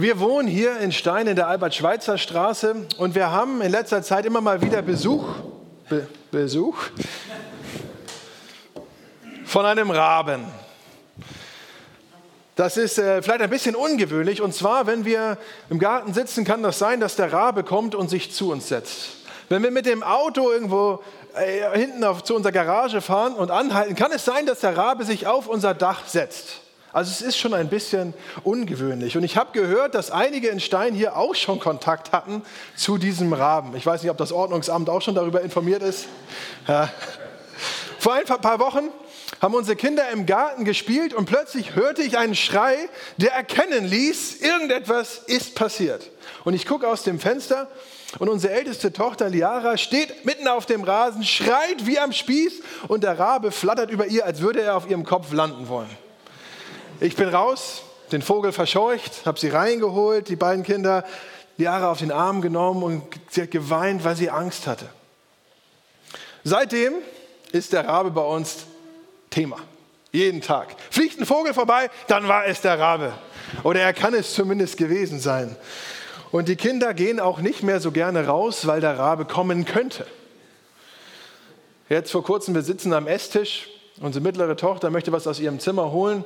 Wir wohnen hier in Stein in der Albert-Schweitzer Straße und wir haben in letzter Zeit immer mal wieder Besuch, Be Besuch von einem Raben. Das ist äh, vielleicht ein bisschen ungewöhnlich und zwar, wenn wir im Garten sitzen, kann das sein, dass der Rabe kommt und sich zu uns setzt. Wenn wir mit dem Auto irgendwo äh, hinten auf, zu unserer Garage fahren und anhalten, kann es sein, dass der Rabe sich auf unser Dach setzt. Also es ist schon ein bisschen ungewöhnlich. Und ich habe gehört, dass einige in Stein hier auch schon Kontakt hatten zu diesem Raben. Ich weiß nicht, ob das Ordnungsamt auch schon darüber informiert ist. Ja. Vor ein paar Wochen haben unsere Kinder im Garten gespielt und plötzlich hörte ich einen Schrei, der erkennen ließ, irgendetwas ist passiert. Und ich gucke aus dem Fenster und unsere älteste Tochter Liara steht mitten auf dem Rasen, schreit wie am Spieß und der Rabe flattert über ihr, als würde er auf ihrem Kopf landen wollen. Ich bin raus, den Vogel verscheucht, habe sie reingeholt, die beiden Kinder, Liara auf den Arm genommen und sie hat geweint, weil sie Angst hatte. Seitdem ist der Rabe bei uns Thema. Jeden Tag. Fliegt ein Vogel vorbei, dann war es der Rabe. Oder er kann es zumindest gewesen sein. Und die Kinder gehen auch nicht mehr so gerne raus, weil der Rabe kommen könnte. Jetzt vor kurzem, wir sitzen am Esstisch. Unsere mittlere Tochter möchte was aus ihrem Zimmer holen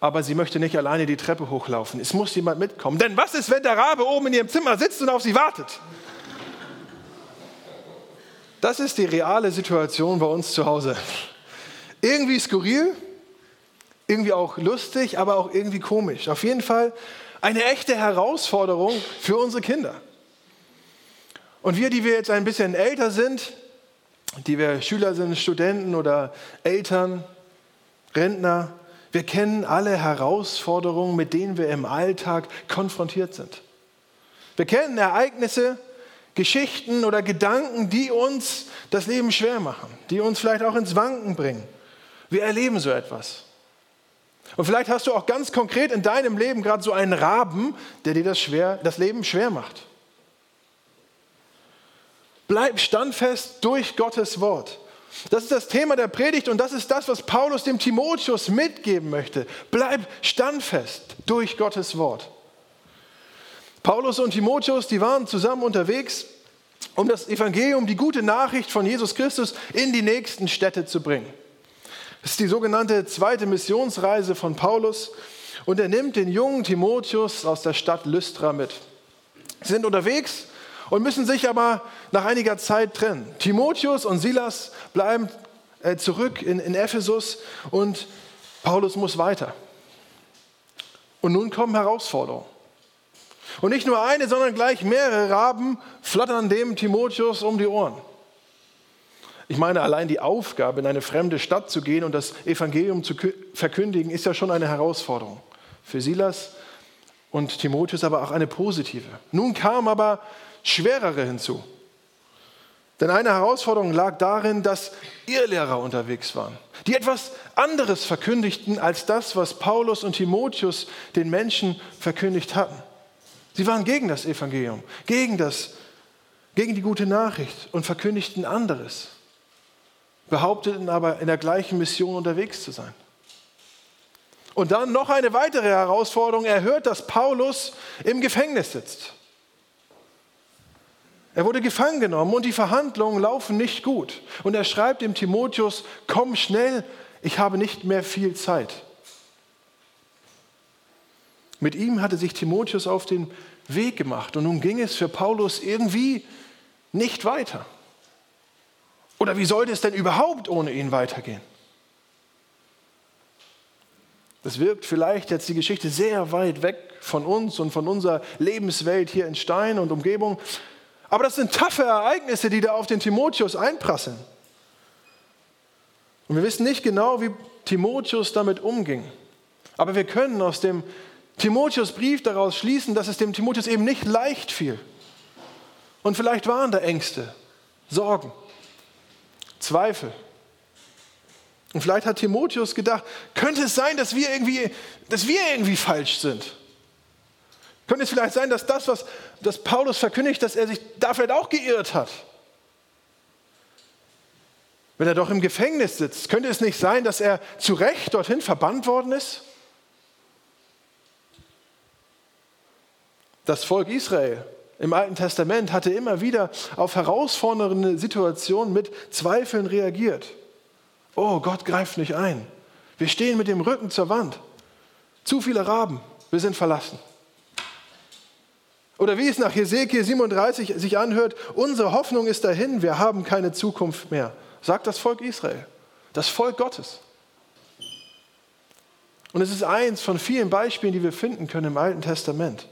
aber sie möchte nicht alleine die Treppe hochlaufen. Es muss jemand mitkommen. Denn was ist, wenn der Rabe oben in ihrem Zimmer sitzt und auf sie wartet? Das ist die reale Situation bei uns zu Hause. Irgendwie skurril, irgendwie auch lustig, aber auch irgendwie komisch. Auf jeden Fall eine echte Herausforderung für unsere Kinder. Und wir, die wir jetzt ein bisschen älter sind, die wir Schüler sind, Studenten oder Eltern, Rentner, wir kennen alle Herausforderungen, mit denen wir im Alltag konfrontiert sind. Wir kennen Ereignisse, Geschichten oder Gedanken, die uns das Leben schwer machen, die uns vielleicht auch ins Wanken bringen. Wir erleben so etwas. Und vielleicht hast du auch ganz konkret in deinem Leben gerade so einen Raben, der dir das, schwer, das Leben schwer macht. Bleib standfest durch Gottes Wort. Das ist das Thema der Predigt und das ist das, was Paulus dem Timotheus mitgeben möchte. Bleib standfest durch Gottes Wort. Paulus und Timotheus, die waren zusammen unterwegs, um das Evangelium, die gute Nachricht von Jesus Christus in die nächsten Städte zu bringen. Das ist die sogenannte zweite Missionsreise von Paulus und er nimmt den jungen Timotheus aus der Stadt Lystra mit. Sie sind unterwegs und müssen sich aber nach einiger Zeit trennen. Timotheus und Silas bleiben äh, zurück in, in Ephesus und Paulus muss weiter. Und nun kommen Herausforderungen. Und nicht nur eine, sondern gleich mehrere Raben flattern dem Timotheus um die Ohren. Ich meine, allein die Aufgabe, in eine fremde Stadt zu gehen und das Evangelium zu verkündigen, ist ja schon eine Herausforderung. Für Silas und Timotheus aber auch eine positive. Nun kam aber schwerere hinzu. Denn eine Herausforderung lag darin, dass Irrlehrer unterwegs waren, die etwas anderes verkündigten als das, was Paulus und Timotheus den Menschen verkündigt hatten. Sie waren gegen das Evangelium, gegen, das, gegen die gute Nachricht und verkündigten anderes, behaupteten aber in der gleichen Mission unterwegs zu sein. Und dann noch eine weitere Herausforderung. Er hört, dass Paulus im Gefängnis sitzt. Er wurde gefangen genommen und die Verhandlungen laufen nicht gut. Und er schreibt dem Timotheus, komm schnell, ich habe nicht mehr viel Zeit. Mit ihm hatte sich Timotheus auf den Weg gemacht und nun ging es für Paulus irgendwie nicht weiter. Oder wie sollte es denn überhaupt ohne ihn weitergehen? Das wirkt vielleicht jetzt die Geschichte sehr weit weg von uns und von unserer Lebenswelt hier in Stein und Umgebung. Aber das sind taffe Ereignisse, die da auf den Timotheus einprasseln. Und wir wissen nicht genau, wie Timotheus damit umging. Aber wir können aus dem Timotheus-Brief daraus schließen, dass es dem Timotheus eben nicht leicht fiel. Und vielleicht waren da Ängste, Sorgen, Zweifel. Und vielleicht hat Timotheus gedacht, könnte es sein, dass wir irgendwie, dass wir irgendwie falsch sind? Könnte es vielleicht sein, dass das, was das Paulus verkündigt, dass er sich da vielleicht auch geirrt hat? Wenn er doch im Gefängnis sitzt, könnte es nicht sein, dass er zu Recht dorthin verbannt worden ist? Das Volk Israel im Alten Testament hatte immer wieder auf herausfordernde Situationen mit Zweifeln reagiert. Oh, Gott greift nicht ein. Wir stehen mit dem Rücken zur Wand. Zu viele Raben, wir sind verlassen. Oder wie es nach Hesekiel 37 sich anhört, unsere Hoffnung ist dahin, wir haben keine Zukunft mehr, sagt das Volk Israel, das Volk Gottes. Und es ist eins von vielen Beispielen, die wir finden können im Alten Testament.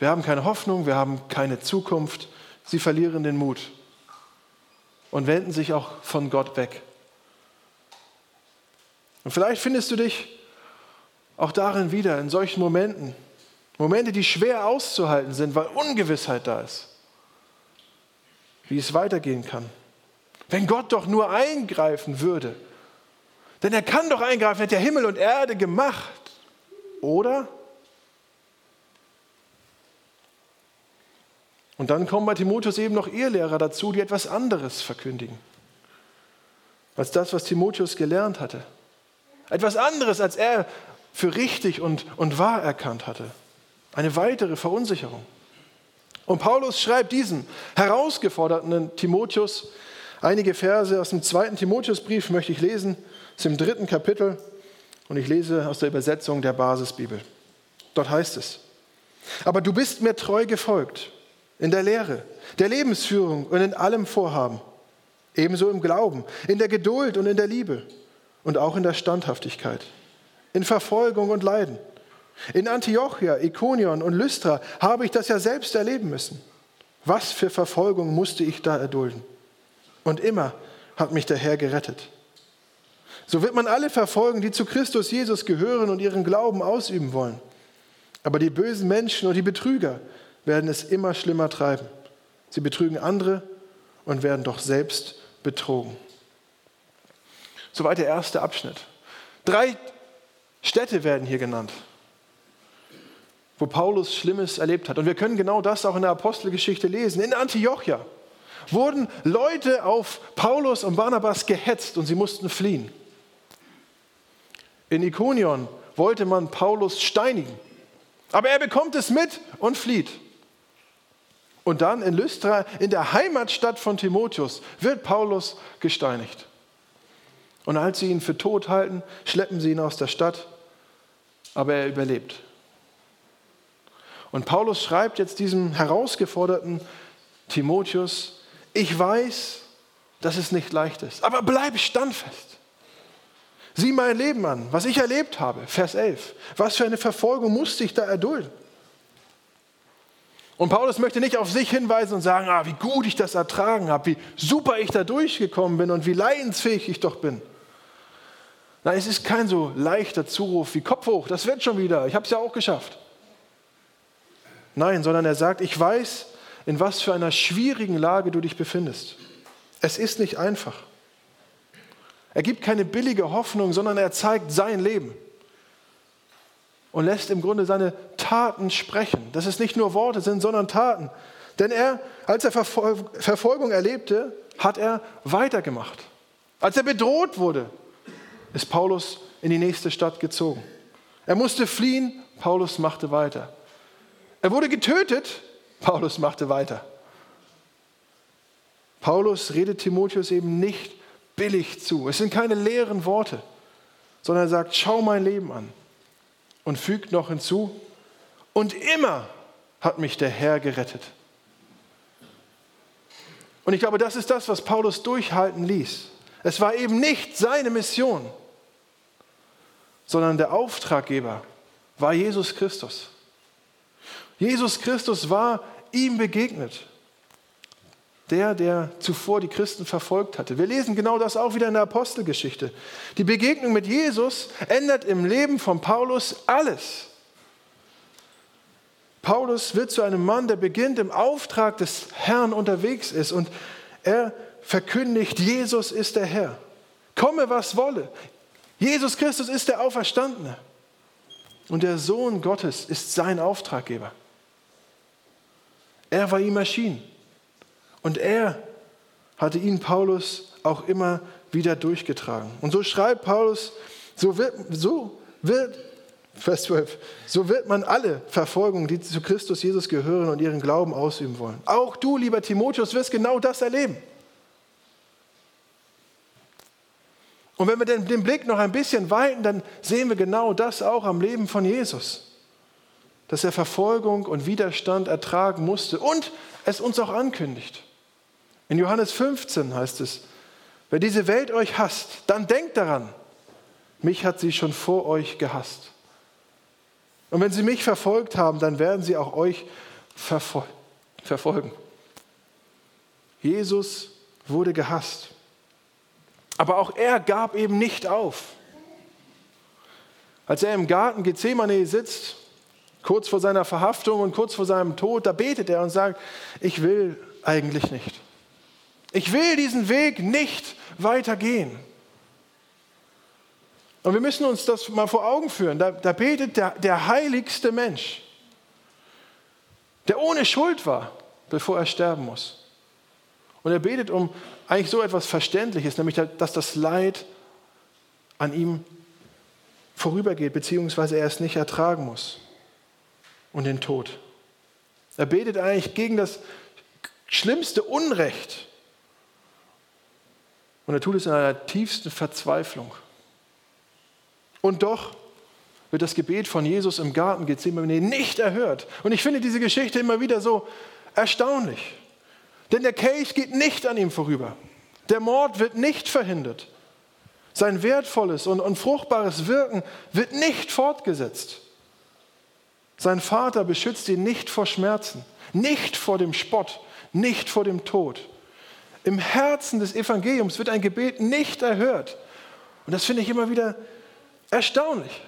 Wir haben keine Hoffnung, wir haben keine Zukunft, sie verlieren den Mut und wenden sich auch von Gott weg. Und vielleicht findest du dich auch darin wieder, in solchen Momenten, Momente, die schwer auszuhalten sind, weil Ungewissheit da ist, wie es weitergehen kann. Wenn Gott doch nur eingreifen würde, denn er kann doch eingreifen, er hat ja Himmel und Erde gemacht, oder? Und dann kommen bei Timotheus eben noch Ehelehrer dazu, die etwas anderes verkündigen, als das, was Timotheus gelernt hatte. Etwas anderes, als er für richtig und, und wahr erkannt hatte. Eine weitere Verunsicherung. Und Paulus schreibt diesem herausgeforderten Timotheus einige Verse aus dem zweiten Timotheusbrief, möchte ich lesen, aus dem dritten Kapitel. Und ich lese aus der Übersetzung der Basisbibel. Dort heißt es, aber du bist mir treu gefolgt in der Lehre, der Lebensführung und in allem Vorhaben, ebenso im Glauben, in der Geduld und in der Liebe und auch in der Standhaftigkeit, in Verfolgung und Leiden. In Antiochia, Ikonion und Lystra habe ich das ja selbst erleben müssen. Was für Verfolgung musste ich da erdulden? Und immer hat mich der Herr gerettet. So wird man alle verfolgen, die zu Christus Jesus gehören und ihren Glauben ausüben wollen. Aber die bösen Menschen und die Betrüger werden es immer schlimmer treiben. Sie betrügen andere und werden doch selbst betrogen. Soweit der erste Abschnitt. Drei Städte werden hier genannt, wo Paulus Schlimmes erlebt hat. Und wir können genau das auch in der Apostelgeschichte lesen. In Antiochia wurden Leute auf Paulus und Barnabas gehetzt und sie mussten fliehen. In Ikonion wollte man Paulus steinigen, aber er bekommt es mit und flieht. Und dann in Lystra, in der Heimatstadt von Timotheus, wird Paulus gesteinigt. Und als sie ihn für tot halten, schleppen sie ihn aus der Stadt, aber er überlebt. Und Paulus schreibt jetzt diesem herausgeforderten Timotheus, ich weiß, dass es nicht leicht ist, aber bleib standfest. Sieh mein Leben an, was ich erlebt habe, Vers 11. Was für eine Verfolgung musste ich da erdulden? Und Paulus möchte nicht auf sich hinweisen und sagen, ah, wie gut ich das ertragen habe, wie super ich da durchgekommen bin und wie leidensfähig ich doch bin. Nein, es ist kein so leichter Zuruf wie Kopf hoch, das wird schon wieder, ich habe es ja auch geschafft. Nein, sondern er sagt, ich weiß, in was für einer schwierigen Lage du dich befindest. Es ist nicht einfach. Er gibt keine billige Hoffnung, sondern er zeigt sein Leben und lässt im Grunde seine Taten sprechen. Dass es nicht nur Worte sind, sondern Taten. Denn er, als er Verfolgung erlebte, hat er weitergemacht. Als er bedroht wurde, ist Paulus in die nächste Stadt gezogen. Er musste fliehen, Paulus machte weiter. Er wurde getötet, Paulus machte weiter. Paulus redet Timotheus eben nicht billig zu. Es sind keine leeren Worte, sondern er sagt, schau mein Leben an und fügt noch hinzu, und immer hat mich der Herr gerettet. Und ich glaube, das ist das, was Paulus durchhalten ließ. Es war eben nicht seine Mission, sondern der Auftraggeber war Jesus Christus. Jesus Christus war ihm begegnet. Der, der zuvor die Christen verfolgt hatte. Wir lesen genau das auch wieder in der Apostelgeschichte. Die Begegnung mit Jesus ändert im Leben von Paulus alles. Paulus wird zu einem Mann, der beginnt im Auftrag des Herrn unterwegs ist und er verkündigt, Jesus ist der Herr. Komme, was wolle. Jesus Christus ist der Auferstandene. Und der Sohn Gottes ist sein Auftraggeber. Er war ihm erschienen. Und er hatte ihn Paulus auch immer wieder durchgetragen. Und so schreibt Paulus, so wird, so wird Vers 12. So wird man alle Verfolgung, die zu Christus Jesus gehören und ihren Glauben ausüben wollen. Auch du, lieber Timotheus, wirst genau das erleben. Und wenn wir den, Blick noch ein bisschen weiten, dann sehen wir genau das auch am Leben von Jesus. Dass er Verfolgung und Widerstand ertragen musste und es uns auch ankündigt. In Johannes 15 heißt es, wenn diese Welt euch hasst, dann denkt daran, mich hat sie schon vor euch gehasst. Und wenn sie mich verfolgt haben, dann werden sie auch euch verfol verfolgen. Jesus wurde gehasst. Aber auch er gab eben nicht auf. Als er im Garten Gethsemane sitzt, kurz vor seiner Verhaftung und kurz vor seinem Tod, da betet er und sagt, ich will eigentlich nicht. Ich will diesen Weg nicht weitergehen. Und wir müssen uns das mal vor Augen führen. Da, da betet der, der heiligste Mensch, der ohne Schuld war, bevor er sterben muss. Und er betet um eigentlich so etwas Verständliches, nämlich dass das Leid an ihm vorübergeht, beziehungsweise er es nicht ertragen muss und den Tod. Er betet eigentlich gegen das schlimmste Unrecht. Und er tut es in einer tiefsten Verzweiflung. Und doch wird das Gebet von Jesus im Garten Gethsemane nicht erhört. Und ich finde diese Geschichte immer wieder so erstaunlich. Denn der Kelch geht nicht an ihm vorüber. Der Mord wird nicht verhindert. Sein wertvolles und, und fruchtbares Wirken wird nicht fortgesetzt. Sein Vater beschützt ihn nicht vor Schmerzen, nicht vor dem Spott, nicht vor dem Tod. Im Herzen des Evangeliums wird ein Gebet nicht erhört. Und das finde ich immer wieder erstaunlich.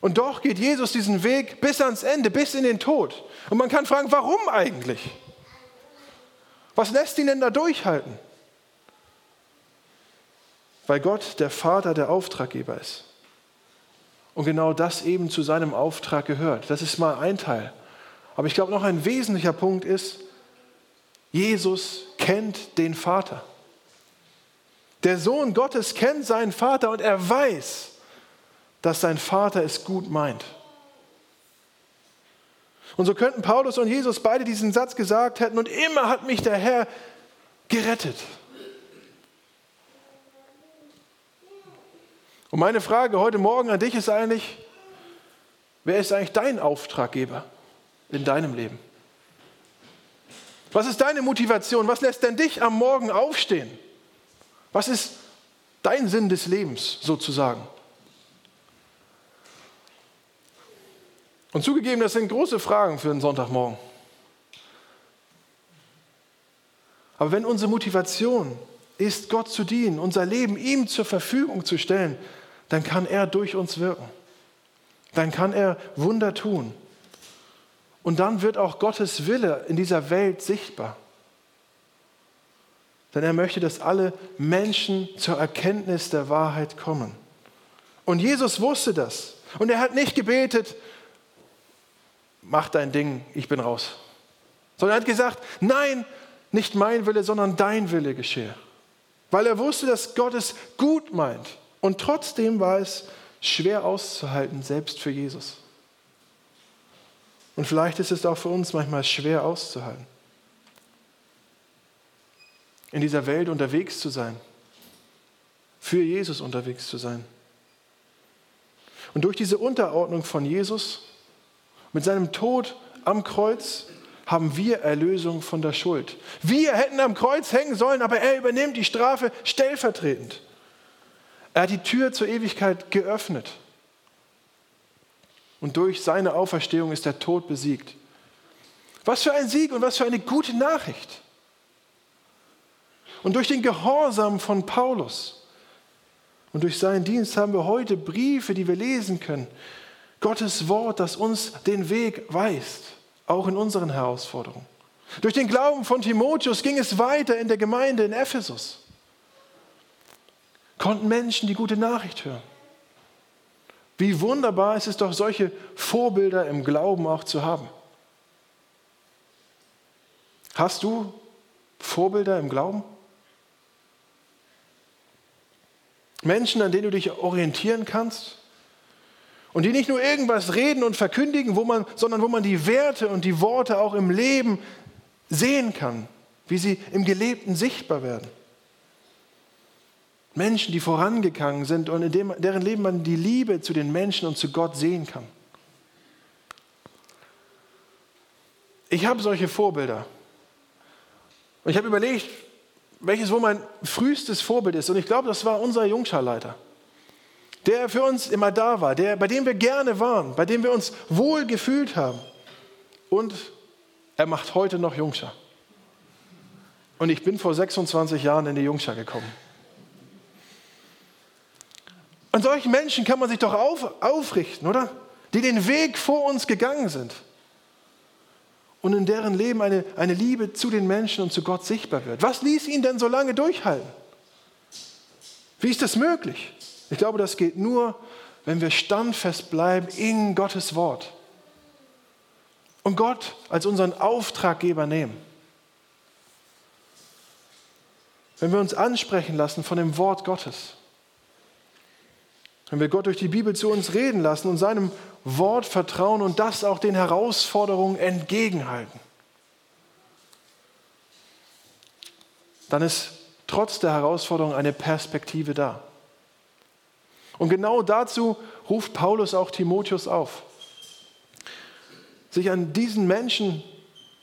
Und doch geht Jesus diesen Weg bis ans Ende, bis in den Tod. Und man kann fragen, warum eigentlich? Was lässt ihn denn da durchhalten? Weil Gott der Vater der Auftraggeber ist. Und genau das eben zu seinem Auftrag gehört. Das ist mal ein Teil. Aber ich glaube, noch ein wesentlicher Punkt ist, Jesus kennt den Vater. Der Sohn Gottes kennt seinen Vater und er weiß, dass sein Vater es gut meint. Und so könnten Paulus und Jesus beide diesen Satz gesagt hätten, und immer hat mich der Herr gerettet. Und meine Frage heute Morgen an dich ist eigentlich, wer ist eigentlich dein Auftraggeber in deinem Leben? Was ist deine Motivation? Was lässt denn dich am Morgen aufstehen? Was ist dein Sinn des Lebens sozusagen? Und zugegeben, das sind große Fragen für einen Sonntagmorgen. Aber wenn unsere Motivation ist, Gott zu dienen, unser Leben ihm zur Verfügung zu stellen, dann kann er durch uns wirken. Dann kann er Wunder tun. Und dann wird auch Gottes Wille in dieser Welt sichtbar. Denn er möchte, dass alle Menschen zur Erkenntnis der Wahrheit kommen. Und Jesus wusste das. Und er hat nicht gebetet, mach dein Ding, ich bin raus. Sondern er hat gesagt, nein, nicht mein Wille, sondern dein Wille geschehe. Weil er wusste, dass Gott es gut meint. Und trotzdem war es schwer auszuhalten, selbst für Jesus. Und vielleicht ist es auch für uns manchmal schwer auszuhalten. In dieser Welt unterwegs zu sein. Für Jesus unterwegs zu sein. Und durch diese Unterordnung von Jesus mit seinem Tod am Kreuz haben wir Erlösung von der Schuld. Wir hätten am Kreuz hängen sollen, aber er übernimmt die Strafe stellvertretend. Er hat die Tür zur Ewigkeit geöffnet. Und durch seine Auferstehung ist der Tod besiegt. Was für ein Sieg und was für eine gute Nachricht. Und durch den Gehorsam von Paulus und durch seinen Dienst haben wir heute Briefe, die wir lesen können, Gottes Wort, das uns den Weg weist, auch in unseren Herausforderungen. Durch den Glauben von Timotheus ging es weiter in der Gemeinde in Ephesus. Konnten Menschen die gute Nachricht hören. Wie wunderbar ist es doch, solche Vorbilder im Glauben auch zu haben. Hast du Vorbilder im Glauben? Menschen, an denen du dich orientieren kannst und die nicht nur irgendwas reden und verkündigen, wo man, sondern wo man die Werte und die Worte auch im Leben sehen kann, wie sie im Gelebten sichtbar werden. Menschen, die vorangegangen sind und in dem, deren Leben man die Liebe zu den Menschen und zu Gott sehen kann. Ich habe solche Vorbilder. Und ich habe überlegt, welches wohl mein frühestes Vorbild ist. Und ich glaube, das war unser Jungscharleiter, der für uns immer da war, der, bei dem wir gerne waren, bei dem wir uns wohl gefühlt haben. Und er macht heute noch Jungschar. Und ich bin vor 26 Jahren in die Jungschar gekommen. An solchen Menschen kann man sich doch auf, aufrichten, oder? Die den Weg vor uns gegangen sind und in deren Leben eine, eine Liebe zu den Menschen und zu Gott sichtbar wird. Was ließ ihn denn so lange durchhalten? Wie ist das möglich? Ich glaube, das geht nur, wenn wir standfest bleiben in Gottes Wort und Gott als unseren Auftraggeber nehmen. Wenn wir uns ansprechen lassen von dem Wort Gottes. Wenn wir Gott durch die Bibel zu uns reden lassen und seinem Wort vertrauen und das auch den Herausforderungen entgegenhalten, dann ist trotz der Herausforderung eine Perspektive da. Und genau dazu ruft Paulus auch Timotheus auf, sich an diesen Menschen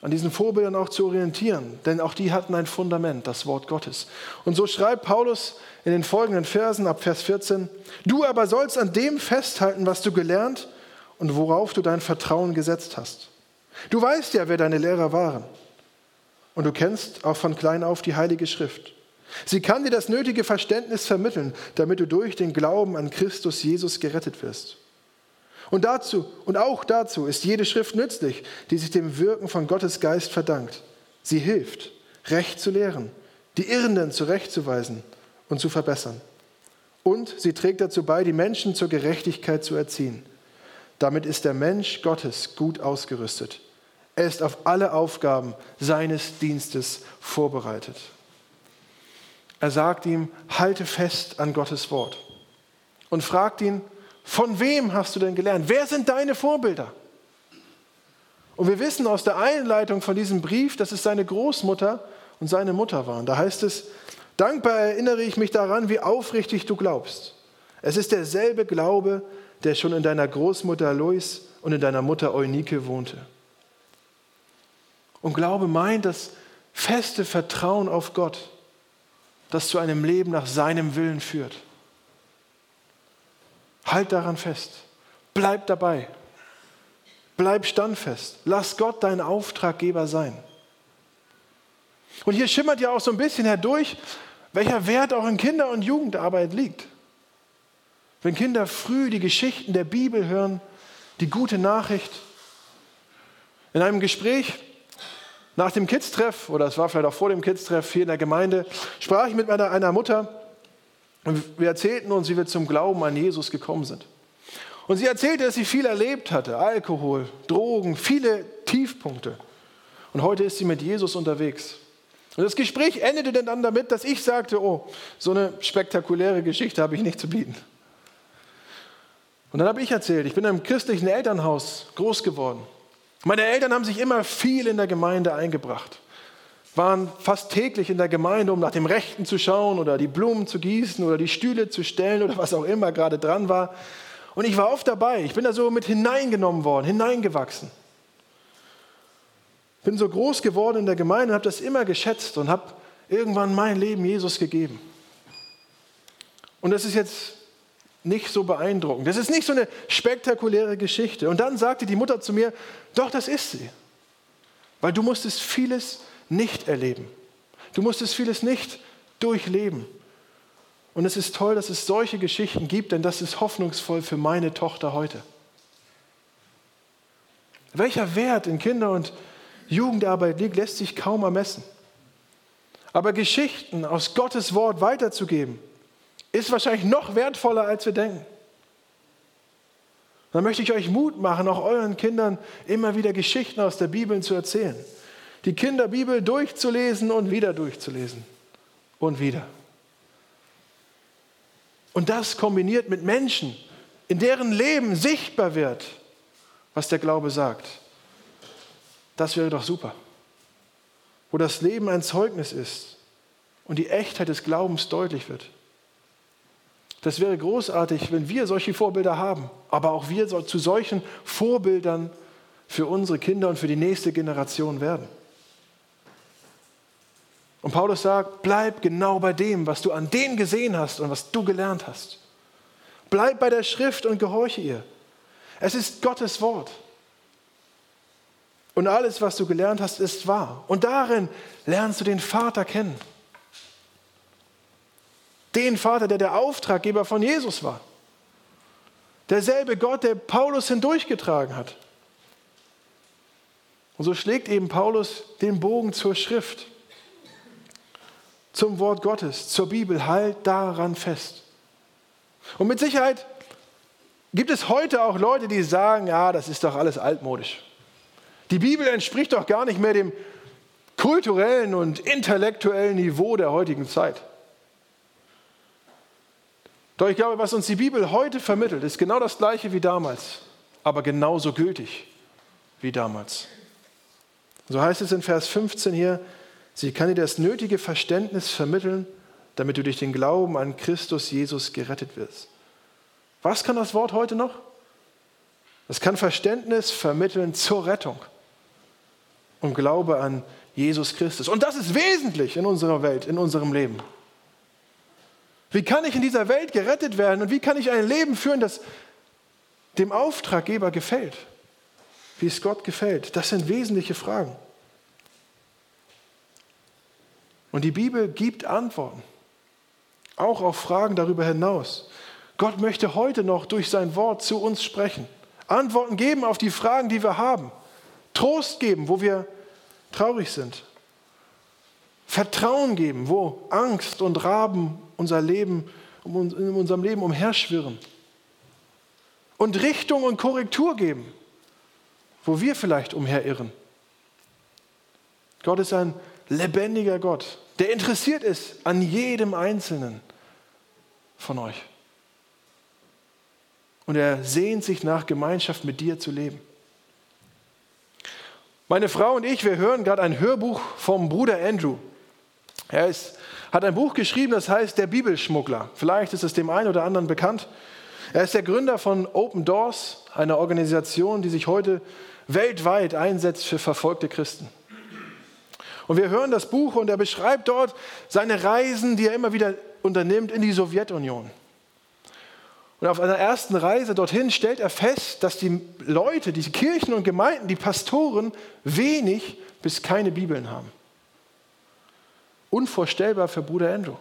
an diesen Vorbildern auch zu orientieren, denn auch die hatten ein Fundament, das Wort Gottes. Und so schreibt Paulus in den folgenden Versen ab Vers 14, du aber sollst an dem festhalten, was du gelernt und worauf du dein Vertrauen gesetzt hast. Du weißt ja, wer deine Lehrer waren. Und du kennst auch von klein auf die Heilige Schrift. Sie kann dir das nötige Verständnis vermitteln, damit du durch den Glauben an Christus Jesus gerettet wirst. Und dazu und auch dazu ist jede Schrift nützlich, die sich dem Wirken von Gottes Geist verdankt. Sie hilft, recht zu lehren, die Irrenden zurechtzuweisen und zu verbessern. Und sie trägt dazu bei, die Menschen zur Gerechtigkeit zu erziehen. Damit ist der Mensch Gottes gut ausgerüstet. Er ist auf alle Aufgaben seines Dienstes vorbereitet. Er sagt ihm, halte fest an Gottes Wort und fragt ihn, von wem hast du denn gelernt? Wer sind deine Vorbilder? Und wir wissen aus der Einleitung von diesem Brief, dass es seine Großmutter und seine Mutter waren. Da heißt es, dankbar erinnere ich mich daran, wie aufrichtig du glaubst. Es ist derselbe Glaube, der schon in deiner Großmutter Lois und in deiner Mutter Eunike wohnte. Und Glaube meint das feste Vertrauen auf Gott, das zu einem Leben nach seinem Willen führt. Halt daran fest. Bleib dabei. Bleib standfest. Lass Gott dein Auftraggeber sein. Und hier schimmert ja auch so ein bisschen herdurch, welcher Wert auch in Kinder- und Jugendarbeit liegt. Wenn Kinder früh die Geschichten der Bibel hören, die gute Nachricht. In einem Gespräch nach dem Kids-Treff, oder es war vielleicht auch vor dem Kids-Treff hier in der Gemeinde, sprach ich mit meiner, einer Mutter, und wir erzählten uns, wie wir zum Glauben an Jesus gekommen sind. Und sie erzählte, dass sie viel erlebt hatte, Alkohol, Drogen, viele Tiefpunkte. Und heute ist sie mit Jesus unterwegs. Und das Gespräch endete dann damit, dass ich sagte, oh, so eine spektakuläre Geschichte habe ich nicht zu bieten. Und dann habe ich erzählt, ich bin in einem christlichen Elternhaus groß geworden. Meine Eltern haben sich immer viel in der Gemeinde eingebracht waren fast täglich in der Gemeinde, um nach dem Rechten zu schauen oder die Blumen zu gießen oder die Stühle zu stellen oder was auch immer gerade dran war. Und ich war oft dabei. Ich bin da so mit hineingenommen worden, hineingewachsen. Bin so groß geworden in der Gemeinde und habe das immer geschätzt und habe irgendwann mein Leben Jesus gegeben. Und das ist jetzt nicht so beeindruckend. Das ist nicht so eine spektakuläre Geschichte. Und dann sagte die Mutter zu mir, doch, das ist sie. Weil du musstest vieles nicht erleben. Du musstest vieles nicht durchleben. Und es ist toll, dass es solche Geschichten gibt, denn das ist hoffnungsvoll für meine Tochter heute. Welcher Wert in Kinder- und Jugendarbeit liegt, lässt sich kaum ermessen. Aber Geschichten aus Gottes Wort weiterzugeben, ist wahrscheinlich noch wertvoller, als wir denken. Dann möchte ich euch Mut machen, auch euren Kindern immer wieder Geschichten aus der Bibel zu erzählen die Kinderbibel durchzulesen und wieder durchzulesen und wieder. Und das kombiniert mit Menschen, in deren Leben sichtbar wird, was der Glaube sagt. Das wäre doch super. Wo das Leben ein Zeugnis ist und die Echtheit des Glaubens deutlich wird. Das wäre großartig, wenn wir solche Vorbilder haben, aber auch wir zu solchen Vorbildern für unsere Kinder und für die nächste Generation werden. Und Paulus sagt, bleib genau bei dem, was du an denen gesehen hast und was du gelernt hast. Bleib bei der Schrift und gehorche ihr. Es ist Gottes Wort. Und alles, was du gelernt hast, ist wahr. Und darin lernst du den Vater kennen. Den Vater, der der Auftraggeber von Jesus war. Derselbe Gott, der Paulus hindurchgetragen hat. Und so schlägt eben Paulus den Bogen zur Schrift, zum Wort Gottes, zur Bibel. Halt daran fest. Und mit Sicherheit gibt es heute auch Leute, die sagen, ja, das ist doch alles altmodisch. Die Bibel entspricht doch gar nicht mehr dem kulturellen und intellektuellen Niveau der heutigen Zeit. Doch ich glaube, was uns die Bibel heute vermittelt, ist genau das gleiche wie damals, aber genauso gültig wie damals. So heißt es in Vers 15 hier, sie kann dir das nötige Verständnis vermitteln, damit du durch den Glauben an Christus Jesus gerettet wirst. Was kann das Wort heute noch? Es kann Verständnis vermitteln zur Rettung und Glaube an Jesus Christus. Und das ist wesentlich in unserer Welt, in unserem Leben. Wie kann ich in dieser Welt gerettet werden und wie kann ich ein Leben führen, das dem Auftraggeber gefällt? Wie es Gott gefällt? Das sind wesentliche Fragen. Und die Bibel gibt Antworten, auch auf Fragen darüber hinaus. Gott möchte heute noch durch sein Wort zu uns sprechen, Antworten geben auf die Fragen, die wir haben, Trost geben, wo wir traurig sind, Vertrauen geben, wo Angst und Raben unser Leben, in unserem Leben umherschwirren. Und Richtung und Korrektur geben, wo wir vielleicht umherirren. Gott ist ein lebendiger Gott, der interessiert ist an jedem Einzelnen von euch. Und er sehnt sich nach Gemeinschaft mit dir zu leben. Meine Frau und ich, wir hören gerade ein Hörbuch vom Bruder Andrew. Er ist, hat ein Buch geschrieben, das heißt Der Bibelschmuggler. Vielleicht ist es dem einen oder anderen bekannt. Er ist der Gründer von Open Doors, einer Organisation, die sich heute weltweit einsetzt für verfolgte Christen. Und wir hören das Buch und er beschreibt dort seine Reisen, die er immer wieder unternimmt in die Sowjetunion. Und auf einer ersten Reise dorthin stellt er fest, dass die Leute, die Kirchen und Gemeinden, die Pastoren wenig bis keine Bibeln haben. Unvorstellbar für Bruder Andrew.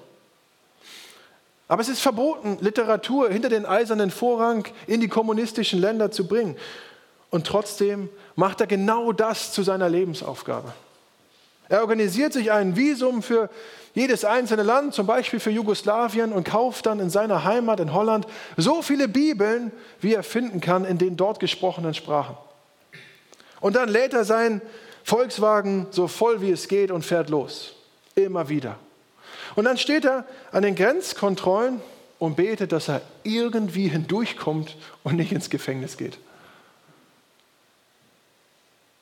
Aber es ist verboten, Literatur hinter den eisernen Vorrang in die kommunistischen Länder zu bringen. Und trotzdem macht er genau das zu seiner Lebensaufgabe. Er organisiert sich ein Visum für jedes einzelne Land, zum Beispiel für Jugoslawien, und kauft dann in seiner Heimat in Holland so viele Bibeln, wie er finden kann in den dort gesprochenen Sprachen. Und dann lädt er seinen Volkswagen so voll wie es geht und fährt los. Immer wieder. Und dann steht er an den Grenzkontrollen und betet, dass er irgendwie hindurchkommt und nicht ins Gefängnis geht.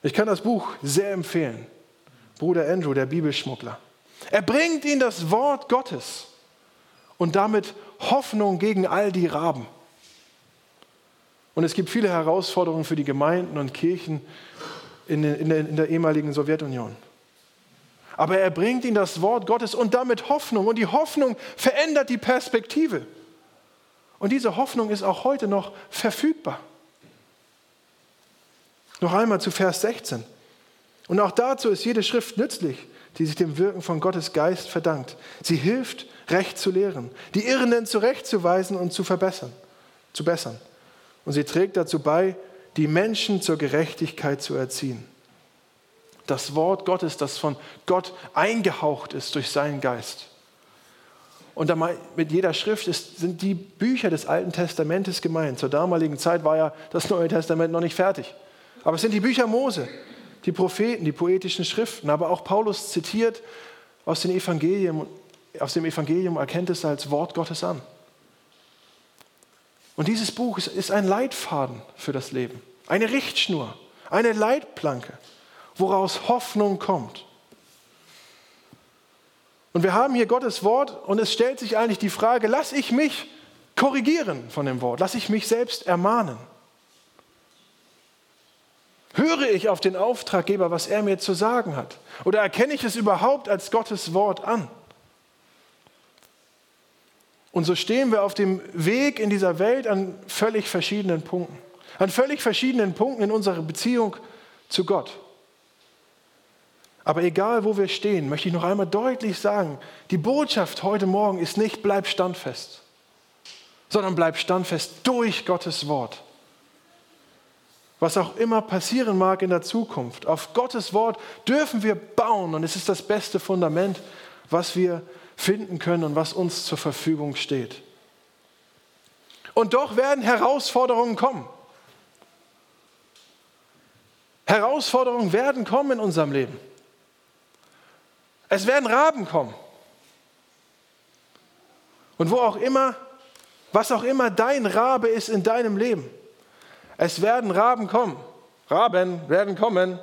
Ich kann das Buch sehr empfehlen. Bruder Andrew, der Bibelschmuggler. Er bringt ihnen das Wort Gottes und damit Hoffnung gegen all die Raben. Und es gibt viele Herausforderungen für die Gemeinden und Kirchen in, in, der, in der ehemaligen Sowjetunion. Aber er bringt ihnen das Wort Gottes und damit Hoffnung. Und die Hoffnung verändert die Perspektive. Und diese Hoffnung ist auch heute noch verfügbar. Noch einmal zu Vers 16. Und auch dazu ist jede Schrift nützlich, die sich dem Wirken von Gottes Geist verdankt. Sie hilft, Recht zu lehren, die Irrenden zurechtzuweisen und zu verbessern, zu bessern. Und sie trägt dazu bei, die Menschen zur Gerechtigkeit zu erziehen das Wort Gottes, das von Gott eingehaucht ist durch seinen Geist. Und mit jeder Schrift ist, sind die Bücher des Alten Testamentes gemeint. Zur damaligen Zeit war ja das Neue Testament noch nicht fertig. Aber es sind die Bücher Mose, die Propheten, die poetischen Schriften. Aber auch Paulus zitiert aus, den Evangelien, aus dem Evangelium, erkennt es als Wort Gottes an. Und dieses Buch ist ein Leitfaden für das Leben, eine Richtschnur, eine Leitplanke, woraus Hoffnung kommt. Und wir haben hier Gottes Wort und es stellt sich eigentlich die Frage, lasse ich mich korrigieren von dem Wort, lasse ich mich selbst ermahnen? Höre ich auf den Auftraggeber, was er mir zu sagen hat? Oder erkenne ich es überhaupt als Gottes Wort an? Und so stehen wir auf dem Weg in dieser Welt an völlig verschiedenen Punkten. An völlig verschiedenen Punkten in unserer Beziehung zu Gott. Aber egal, wo wir stehen, möchte ich noch einmal deutlich sagen, die Botschaft heute Morgen ist nicht, bleib standfest, sondern bleib standfest durch Gottes Wort. Was auch immer passieren mag in der Zukunft, auf Gottes Wort dürfen wir bauen und es ist das beste Fundament, was wir finden können und was uns zur Verfügung steht. Und doch werden Herausforderungen kommen. Herausforderungen werden kommen in unserem Leben. Es werden Raben kommen. Und wo auch immer, was auch immer dein Rabe ist in deinem Leben, es werden Raben kommen. Raben werden kommen.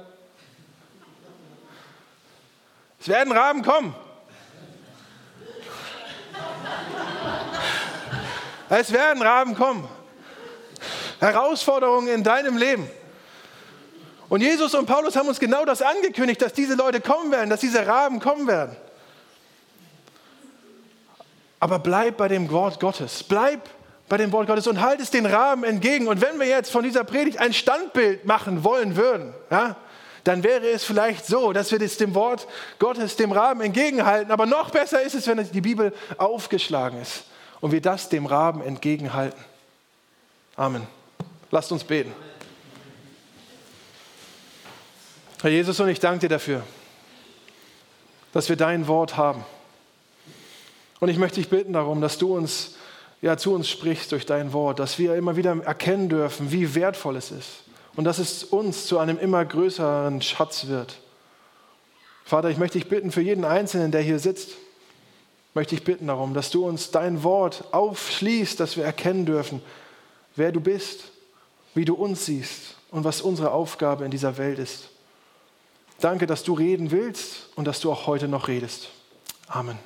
Es werden Raben kommen. Es werden Raben kommen. Herausforderungen in deinem Leben. Und Jesus und Paulus haben uns genau das angekündigt, dass diese Leute kommen werden, dass diese Raben kommen werden. Aber bleib bei dem Wort Gottes. Bleib bei dem Wort Gottes und halt es den Raben entgegen. Und wenn wir jetzt von dieser Predigt ein Standbild machen wollen würden, ja, dann wäre es vielleicht so, dass wir das dem Wort Gottes, dem Raben entgegenhalten. Aber noch besser ist es, wenn die Bibel aufgeschlagen ist und wir das dem Raben entgegenhalten. Amen. Lasst uns beten. Herr Jesus, und ich danke dir dafür, dass wir dein Wort haben. Und ich möchte dich bitten darum, dass du uns ja, zu uns sprichst durch dein Wort, dass wir immer wieder erkennen dürfen, wie wertvoll es ist und dass es uns zu einem immer größeren Schatz wird. Vater, ich möchte dich bitten für jeden Einzelnen, der hier sitzt, möchte ich bitten darum, dass du uns dein Wort aufschließt, dass wir erkennen dürfen, wer du bist, wie du uns siehst und was unsere Aufgabe in dieser Welt ist. Danke, dass du reden willst und dass du auch heute noch redest. Amen.